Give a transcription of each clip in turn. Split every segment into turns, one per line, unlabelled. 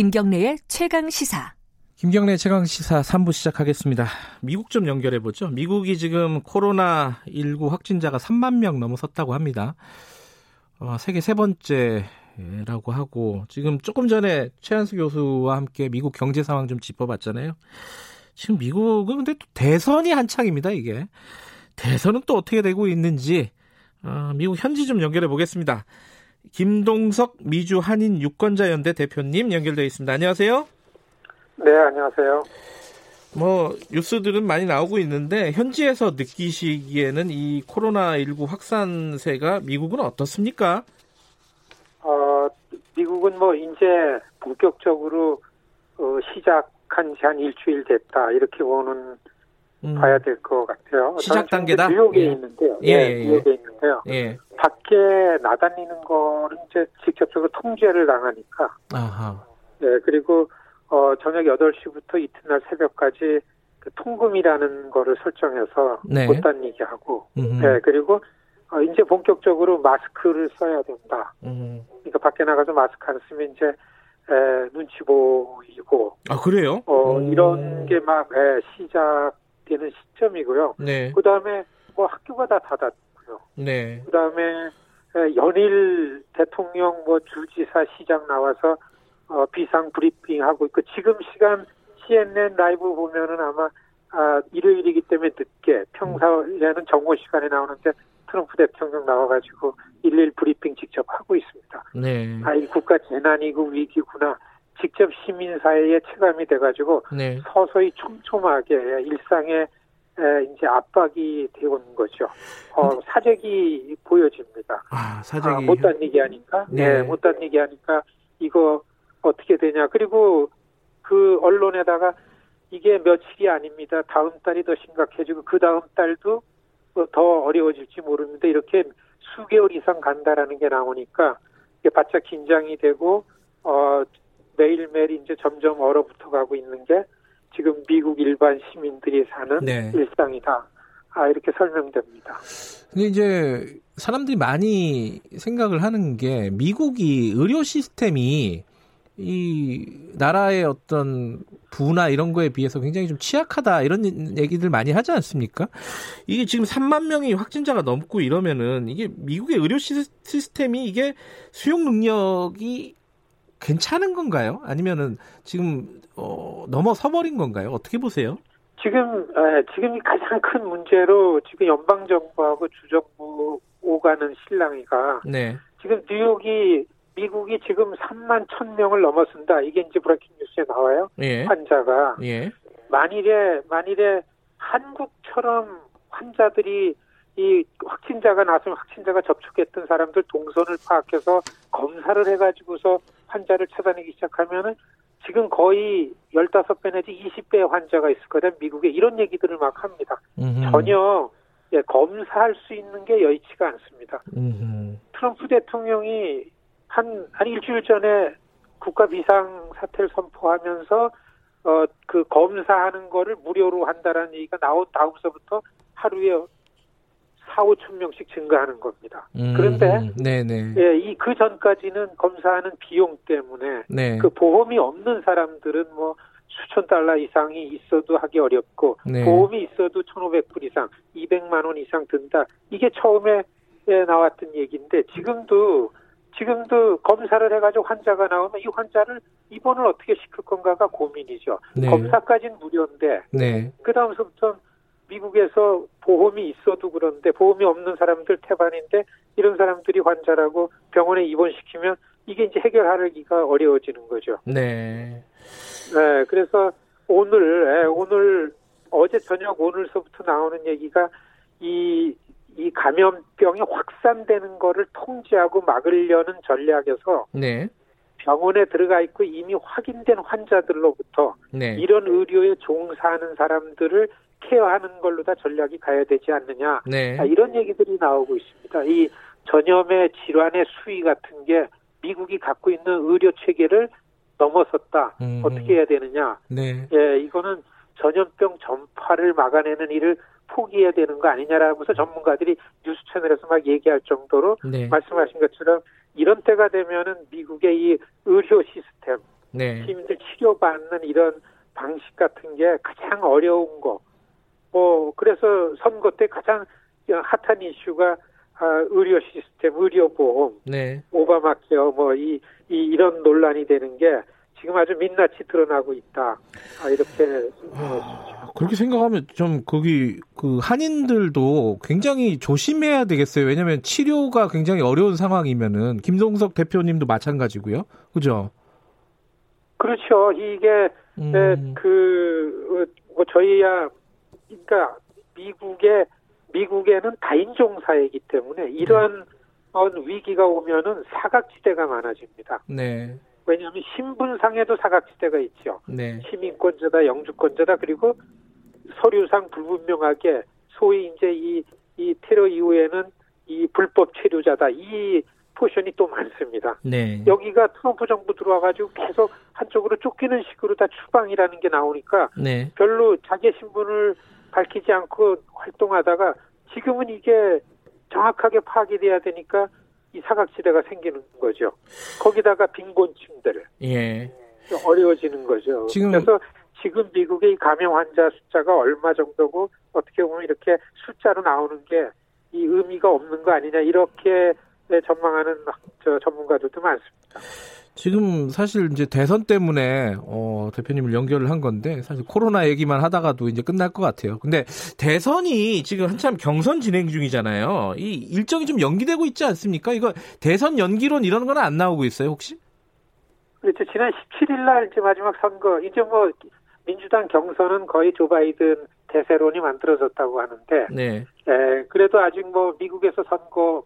김경래의 최강 시사.
김경래 최강 시사 3부 시작하겠습니다. 미국 좀 연결해 보죠. 미국이 지금 코로나 19 확진자가 3만 명 넘어섰다고 합니다. 어, 세계 세 번째라고 하고 지금 조금 전에 최한수 교수와 함께 미국 경제 상황 좀 짚어봤잖아요. 지금 미국은 근데 또 대선이 한창입니다. 이게 대선은 또 어떻게 되고 있는지 어, 미국 현지 좀 연결해 보겠습니다. 김동석 미주 한인 유권자연대 대표님 연결되어 있습니다. 안녕하세요.
네, 안녕하세요.
뭐 뉴스들은 많이 나오고 있는데 현지에서 느끼시기에는 이 코로나19 확산세가 미국은 어떻습니까?
어, 미국은 뭐 이제 본격적으로 어, 시작한 지 한 일주일 됐다 이렇게 보는 음. 봐야 될 것 같아요.
시작 단계다.
뉴욕에 예. 있는데요.
예, 예, 예.
뉴욕에 있는데요.
예.
밖에 나다니는 거는 이제 직접적으로 통제를 당하니까.
아하.
예, 그리고 어, 저녁 8시부터 이튿날 새벽까지 그 통금이라는 거를 설정해서
네.
못 다니게 하고,
음흠.
네, 그리고 어, 이제 본격적으로 마스크를 써야 된다.
음.
그러니까 밖에 나가서 마스크 안 쓰면 이제 에, 눈치 보이고,
아 그래요?
어,
음.
이런 게막 시작 되는 시점이고요.
네.
그 다음에 뭐 학교가 다 닫았고요.
네.
그 다음에 연일 대통령, 뭐 주지사, 시장 나와서 어, 비상 브리핑 하고 있고 지금 시간 CNN 라이브 보면은 아마 아, 일요일이기 때문에 늦게 평소에는 정오 시간에 나오는데 트럼프 대통령 나와가지고 일일 브리핑 직접 하고 있습니다.
네.
아, 이 국가 재난이고 위기구나. 직접 시민 사회에 체감이 돼가지고
네.
서서히 촘촘하게 일상에 에, 이제 압박이 되어오는 거죠. 어, 사재기 보여집니다.
아
아, 못 다니게 하니까,
네.
네, 못 다니게 하니까 이거 어떻게 되냐. 그리고 그 언론에다가 이게 며칠이 아닙니다. 다음 달이 더 심각해지고 그 다음 달도 더 어려워질지 모릅니다. 이렇게 수개월 이상 간다라는 게 나오니까 이게 바짝 긴장이 되고 어 매일매일 이제 점점 얼어붙어 가고 있는 게 지금 미국 일반 시민들이 사는
네.
일상이다. 아 이렇게 설명됩니다.
근데 이제 사람들이 많이 생각을 하는 게 미국이 의료 시스템이 이 나라의 어떤 부나 이런 거에 비해서 굉장히 좀 취약하다 이런 얘기들 많이 하지 않습니까? 이게 지금 3만 명이 확진자가 넘고 이러면은 이게 미국의 의료 시스- 시스템이 이게 수용 능력이 괜찮은 건가요? 아니면은 지금 어, 넘어서 버린 건가요? 어떻게 보세요?
지금 에, 지금이 가장 큰 문제로 지금 연방 정부하고 주정부 오가는 실랑이가
네.
지금 뉴욕이 미국이 지금 3만 1천 명을 넘어선다. 이게 이제 브레이킹 뉴스에 나와요.
예.
환자가
예.
만일에 만일에 한국처럼 환자들이 이 확진자가 나서면 확진자가 접촉했던 사람들 동선을 파악해서 검사를 해가지고서 환자를 찾아내기 시작하면은 지금 거의 15배 내지 20배의 환자가 있을 거다. 미국에 이런 얘기들을 막 합니다.
음흠.
전혀 예, 검사할 수 있는 게 여의치가 않습니다.
음흠.
트럼프 대통령이 한, 한 일주일 전에 국가 비상 사태를 선포하면서 어, 그 검사하는 거를 무료로 한다라는 얘기가 나온 다음서부터 하루에 4, 5천 명씩 증가하는 겁니다.
음,
그런데
네네.
예, 이 그 전까지는 검사하는 비용 때문에
네.
그 보험이 없는 사람들은 뭐 수천 달러 이상이 있어도 하기 어렵고
네.
보험이 있어도 1,500불 이상, 200만 원 이상 든다. 이게 처음에 예, 나왔던 얘기인데 지금도 지금도 검사를 해가지고 환자가 나오면 이 환자를 입원을 어떻게 시킬 건가가 고민이죠.
네.
검사까지는 무료인데
네.
그 다음서부터 미국에서 보험이 있어도 그런데 보험이 없는 사람들 태반인데 이런 사람들이 환자라고 병원에 입원시키면 이게 이제 해결하기가 어려워지는 거죠.
네.
네, 그래서 오늘 예, 오늘 어제 저녁 오늘서부터 나오는 얘기가 이, 이 감염병이 확산되는 거를 통제하고 막으려는 전략에서
네.
병원에 들어가 있고 이미 확인된 환자들로부터
네.
이런 의료에 종사하는 사람들을 케어하는 걸로 다 전략이 가야 되지 않느냐.
네.
아, 이런 얘기들이 나오고 있습니다. 이 전염의 질환의 수위 같은 게 미국이 갖고 있는 의료 체계를 넘어섰다.
음.
어떻게 해야 되느냐.
네.
예, 이거는 전염병 전파를 막아내는 일을 포기해야 되는 거 아니냐라고서 전문가들이 뉴스 채널에서 막 얘기할 정도로
네.
말씀하신 것처럼 이런 때가 되면은 미국의 이 의료 시스템
네.
시민들 치료받는 이런 방식 같은 게 가장 어려운 거. 뭐 그래서 선거 때 가장 핫한 이슈가 아, 의료 시스템, 의료 보험,
네.
오바마 케어 뭐이 이, 이런 논란이 되는 게 지금 아주 민낯이 드러나고 있다. 아, 이렇게
아, 그렇게 생각하면 좀 거기 그 한인들도 굉장히 조심해야 되겠어요. 왜냐하면 치료가 굉장히 어려운 상황이면은 김동석 대표님도 마찬가지고요. 그죠?
그렇죠. 이게
음,
네, 그, 어, 뭐, 저희야, 그러니까, 미국의, 미국에는 다인종 사회이기 때문에, 이런 어, 위기가 오면은 사각지대가 많아집니다.
네.
왜냐하면 신분상에도 사각지대가 있죠.
네.
시민권자다, 영주권자다, 그리고 서류상 불분명하게, 소위 이제 이, 이 테러 이후에는 이 불법 체류자다, 이 포션이 또 많습니다.
네.
여기가 트럼프 정부 들어와가지고 계속 한쪽으로 쫓기는 식으로 다 추방이라는 게 나오니까
네.
별로 자기의 신분을 밝히지 않고 활동하다가 지금은 이게 정확하게 파악이 돼야 되니까 이 사각지대가 생기는 거죠. 거기다가 빈곤층들
예.
어려워지는 거죠.
지금-
그래서 지금 미국의 이 감염 환자 숫자가 얼마 정도고 어떻게 보면 이렇게 숫자로 나오는 게 이 의미가 없는 거 아니냐 이렇게 전망하는 저 전문가들도 많습니다.
지금 사실 이제 대선 때문에 어, 대표님을 연결을 한 건데 사실 코로나 얘기만 하다가도 이제 끝날 것 같아요. 근데 대선이 지금 한참 경선 진행 중이잖아요. 이 일정이 좀 연기되고 있지 않습니까? 이거 대선 연기론 이런 건 안 나오고 있어요, 혹시?
그렇죠. 지난 17일 날 이제 마지막 선거 이제 뭐 민주당 경선은 거의 조 바이든 대세론이 만들어졌다고 하는데
네.
에, 그래도 아직 뭐 미국에서 선거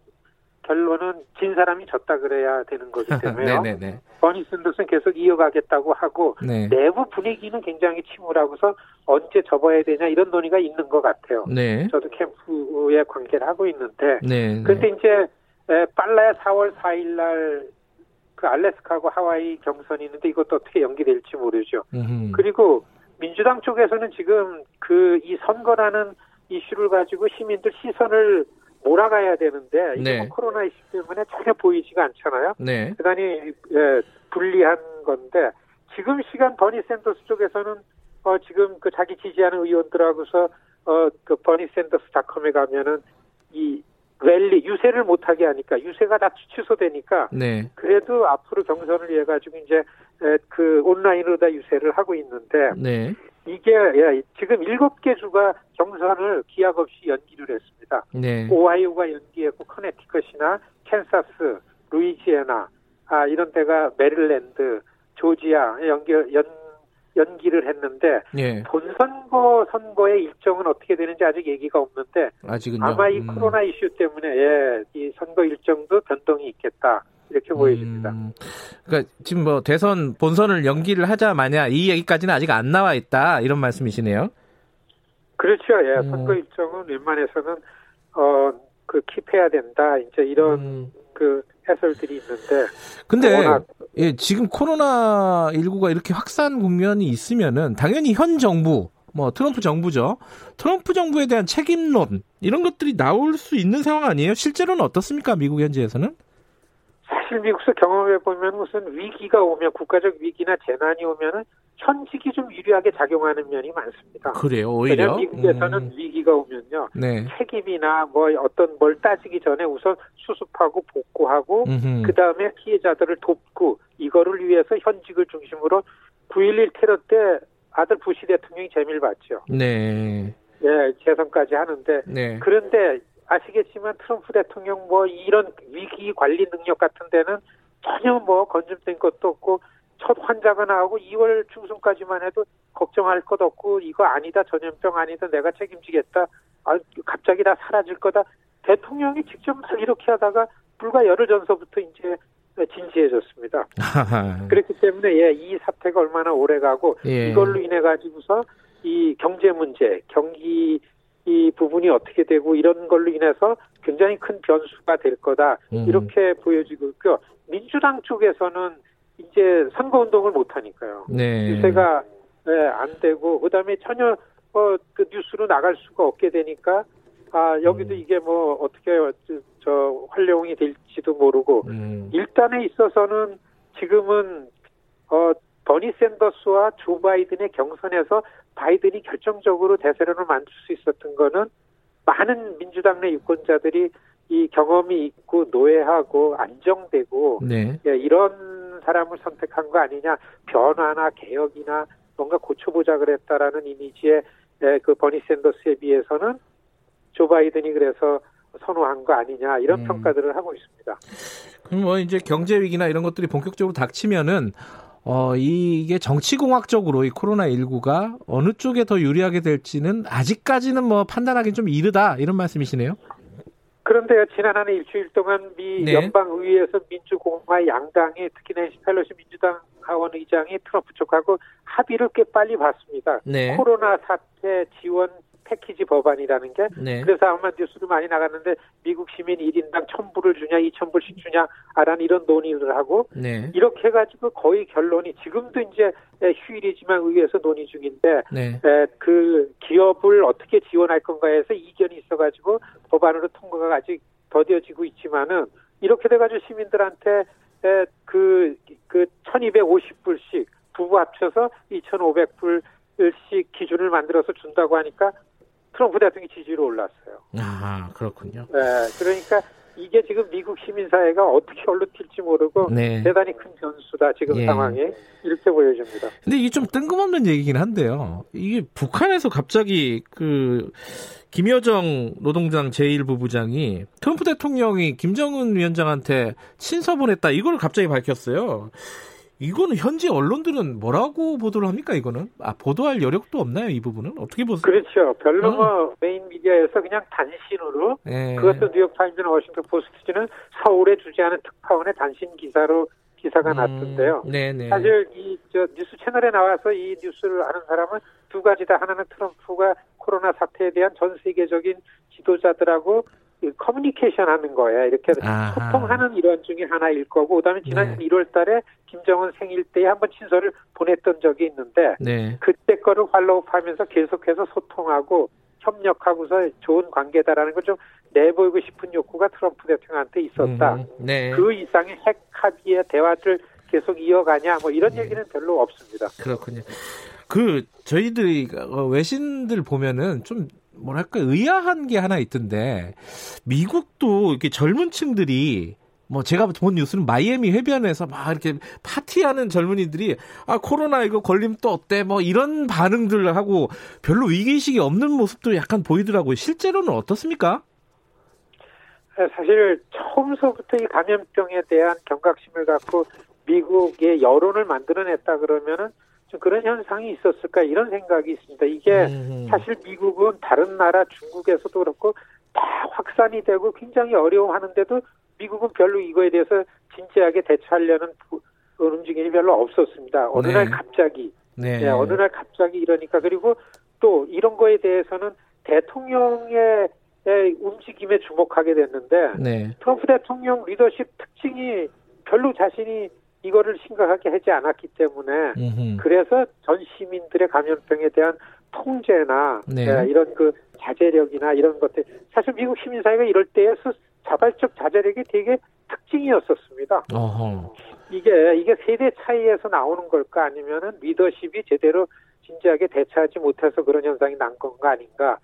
결론은 진 사람이 졌다 그래야 되는 거기 때문에요.
네네네.
버니 샌더스는 계속 이어가겠다고 하고
네.
내부 분위기는 굉장히 침울하고서 언제 접어야 되냐 이런 논의가 있는 것 같아요.
네.
저도 캠프에 관계를 하고 있는데
네.
그런데 이제 에, 빨라야 4월 4일 날 그 알래스카하고 하와이 경선이 있는데 이것도 어떻게 연기될지 모르죠.
음흠.
그리고 민주당 쪽에서는 지금 그 이 선거라는 이슈를 가지고 시민들 시선을 몰아가야 되는데 이게
네.
뭐 코로나 이슈 때문에 전혀 보이지가 않잖아요.
네.
대단히 예, 불리한 건데 지금 시간 버니 샌더스 쪽에서는 어 지금 그 자기 지지하는 의원들하고서 어 그 버니 샌더스 닷컴에 가면은 이 랠리 유세를 못하게 하니까 유세가 다 취소되니까
네.
그래도 앞으로 경선을 위해 가지고 이제 에, 그 온라인으로 다 유세를 하고 있는데
네.
이게 예, 지금 일곱 개 주가 경선을 기약 없이 연기를 했습니다.
네.
오하이오가 연기했고 커네티컷이나 캔사스, 루이지애나 아 이런 데가 메릴랜드, 조지아 연결 연 연기를 했는데
예.
본선거 선거의 일정은 어떻게 되는지 아직 얘기가 없는데
아직은요.
아마 이
음.
코로나 이슈 때문에 예, 이 선거 일정도 변동이 있겠다 이렇게 보여집니다.
음, 그러니까 지금 뭐 대선 본선을 연기를 하자 마냐 이 얘기까지는 아직 안 나와 있다 이런 말씀이시네요.
그렇죠. 예,
음.
선거 일정은 웬만해서는 어 그 킵해야 된다. 이제 이런
음.
그 해설들이 있는데
근데
워낙
예, 지금 코로나 19가 이렇게 확산 국면이 있으면은 당연히 현 정부 뭐 트럼프 정부죠. 트럼프 정부에 대한 책임론 이런 것들이 나올 수 있는 상황 아니에요? 실제로는 어떻습니까? 미국 현지에서는?
사실 미국에서 경험해 보면 무슨 위기가 오면 국가적 위기나 재난이 오면은 현직이 좀 유리하게 작용하는 면이 많습니다.
그래요. 오히려
왜냐하면 미국에서는
음,
위기가 오면요
네.
책임이나 뭐 어떤 뭘 따지기 전에 우선 수습하고 복구하고. 그 다음에 피해자들을 돕고 이거를 위해서 현직을 중심으로 9.11 테러 때 아들 부시 대통령이 재미를 봤죠.
네.
예, 재선까지 하는데
네.
그런데 아시겠지만 트럼프 대통령 뭐 이런 위기 관리 능력 같은 데는 전혀 뭐 건집된 것도 없고 첫 환자가 나오고 2월 중순까지만 해도 걱정할 것 없고 이거 아니다 전염병 아니다 내가 책임지겠다 아 갑자기 다 사라질 거다 대통령이 직접 막 이렇게 하다가 불과 열흘 전서부터 이제 진지해졌습니다. 그렇기 때문에 예, 이 사태가 얼마나 오래 가고
예.
이걸로 인해 가지고서 이 경제 문제, 경기 이 부분이 어떻게 되고 이런 걸로 인해서 굉장히 큰 변수가 될 거다
음.
이렇게 보여지고 있고요. 민주당 쪽에서는 이제 선거 운동을 못 하니까요.
네.
유세가 예, 안 되고 그다음에 전혀 어, 그 뉴스로 나갈 수가 없게 되니까 아 여기도
음.
이게 뭐 어떻게 저, 저 활용이 될지도 모르고
음.
일단에 있어서는 지금은 어 버니 샌더스와 조 바이든의 경선에서 바이든이 결정적으로 대세론을 만들 수 있었던 거는 많은 민주당 내 유권자들이 이 경험이 있고 노예하고 안정되고
네.
예, 이런 사람을 선택한 거 아니냐 변화나 개혁이나 뭔가 고쳐보자 그랬다라는 이미지의 예, 그 버니 샌더스에 비해서는 조 바이든이 그래서 선호한 거 아니냐 이런
음.
평가들을 하고 있습니다.
그럼 뭐 이제 경제 위기나 이런 것들이 본격적으로 닥치면은 어 이게 정치공학적으로 이 코로나 19가 어느 쪽에 더 유리하게 될지는 아직까지는 뭐 판단하기 좀 이르다 이런 말씀이시네요.
그런데요, 지난 한 일주일 동안 미
네.
연방의회에서 민주공화 양당이 특히 낸시 펠로시 민주당 하원 의장이 트럼프 쪽하고 합의를 꽤 빨리 봤습니다.
네.
코로나 사태 지원 패키지 법안이라는 게
네.
그래서 아마 뉴스도 많이 나갔는데 미국 시민 1인당 1000불을 주냐 2000불씩 주냐 아라는 이런 논의를 하고
네.
이렇게 해가지고 거의 결론이 지금도 이제 휴일이지만 의회에서 논의 중인데
네.
에, 그 기업을 어떻게 지원할 건가에서 이견이 있어 가지고 법안으로 통과가 아직 더뎌지고 있지만은 이렇게 돼 가지고 시민들한테 에, 그, 그 1250불씩 부부 합쳐서 2500불 씩 기준을 만들어서 준다고 하니까 트럼프 대통령이 지지율이 올랐어요.
아, 그렇군요.
네, 그러니까 이게 지금 미국 시민사회가 어떻게 얼룩튈지 모르고
네.
대단히 큰 변수다 지금
예.
상황이 이렇게 보여집니다.
근데 이게 좀 뜬금없는 얘기긴 한데요. 이게 북한에서 갑자기 그 김여정 노동당 제1부부장이 트럼프 대통령이 김정은 위원장한테 친서 보냈다 이걸 갑자기 밝혔어요. 이거는 현지 언론들은 뭐라고 보도를 합니까? 이거는 아 보도할 여력도 없나요? 이 부분은 어떻게 보세요?
그렇죠. 별로
어.
뭐 main media에서 그냥 단신으로
예.
그것도 뉴욕 타임즈나 워싱턴 포스트는 서울에 주재하는 특파원의 단신 기사로 기사가
음,
났던데요.
네네.
사실 이 저 뉴스 채널에 나와서 이 뉴스를 아는 사람은 두 가지다. 하나는 트럼프가 코로나 사태에 대한 전 세계적인 지도자들하고 이 커뮤니케이션 하는 거예요. 이렇게
아하.
소통하는 일환 중에 하나일 거고, 그 다음에 지난
네.
1월 달에 김정은 생일 때에 한번 친서를 보냈던 적이 있는데,
네.
그때 거를 팔로우 하면서 계속해서 소통하고 협력하고서 좋은 관계다라는 걸 좀 내보이고 싶은 욕구가 트럼프 대통령한테 있었다.
음, 네.
그 이상의 핵 합의의 대화를 계속 이어가냐 뭐 이런
네.
얘기는 별로 없습니다.
그렇군요. 그 저희들이 어, 외신들 보면은 좀 뭐랄까 의아한 게 하나 있던데 미국도 이렇게 젊은 층들이 뭐 제가 본 뉴스는 마이애미 해변에서 막 이렇게 파티하는 젊은이들이 아 코로나 이거 걸리면 또 어때 뭐 이런 반응들을 하고 별로 위기의식이 없는 모습도 약간 보이더라고요. 실제로는 어떻습니까?
사실 처음서부터 이 감염병에 대한 경각심을 갖고 미국의 여론을 만들어냈다 그러면은 좀 그런 현상이 있었을까 이런 생각이 있습니다. 이게
음.
사실 미국은 다른 나라 중국에서도 그렇고 다 확산이 되고 굉장히 어려워하는데도 미국은 별로 이거에 대해서 진지하게 대처하려는 부- 움직임이 별로 없었습니다. 어느
네.
날 갑자기
네.
네, 어느 날 갑자기 이러니까 그리고 또 이런 거에 대해서는 대통령의 의 움직임에 주목하게 됐는데
네.
트럼프 대통령 리더십 특징이 별로 자신이 이거를 심각하게 하지 않았기 때문에
음흠.
그래서 전 시민들의 감염병에 대한 통제나
네.
예, 이런 그 자제력이나 이런 것들 사실 미국 시민사회가 이럴 때에 스- 자발적 자제력이 되게 특징이었었습니다.
어허.
이게 이게 세대 차이에서 나오는 걸까 아니면은 리더십이 제대로 진지하게 대처하지 못해서 그런 현상이 난 건가 아닌가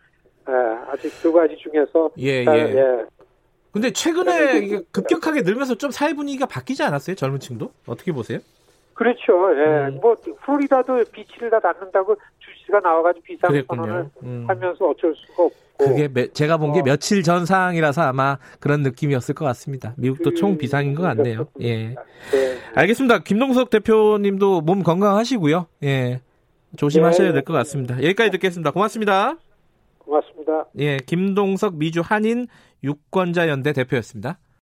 예, 아직 두 가지 중에서
예,
아,
예.
예.
근데 최근에 급격하게 늘면서 좀 사회 분위기가 바뀌지 않았어요? 젊은 층도? 어떻게 보세요?
그렇죠. 예.
음.
뭐 플로리다도 비치를 다 닫는다고 주지가 나와가지고 비상 선언을
그랬군요. 음.
하면서 어쩔 수가 없고.
그게 매- 제가 본게
어.
며칠 전 상황이라서 아마 그런 느낌이었을 것 같습니다. 미국도
그-
총 비상인 것 같네요. 예.
네.
알겠습니다. 김동석 대표님도 몸 건강하시고요. 예. 조심하셔야
네.
될것 같습니다. 여기까지 듣겠습니다. 고맙습니다.
고맙습니다.
예. 김동석 미주 한인 유권자 연대 대표였습니다.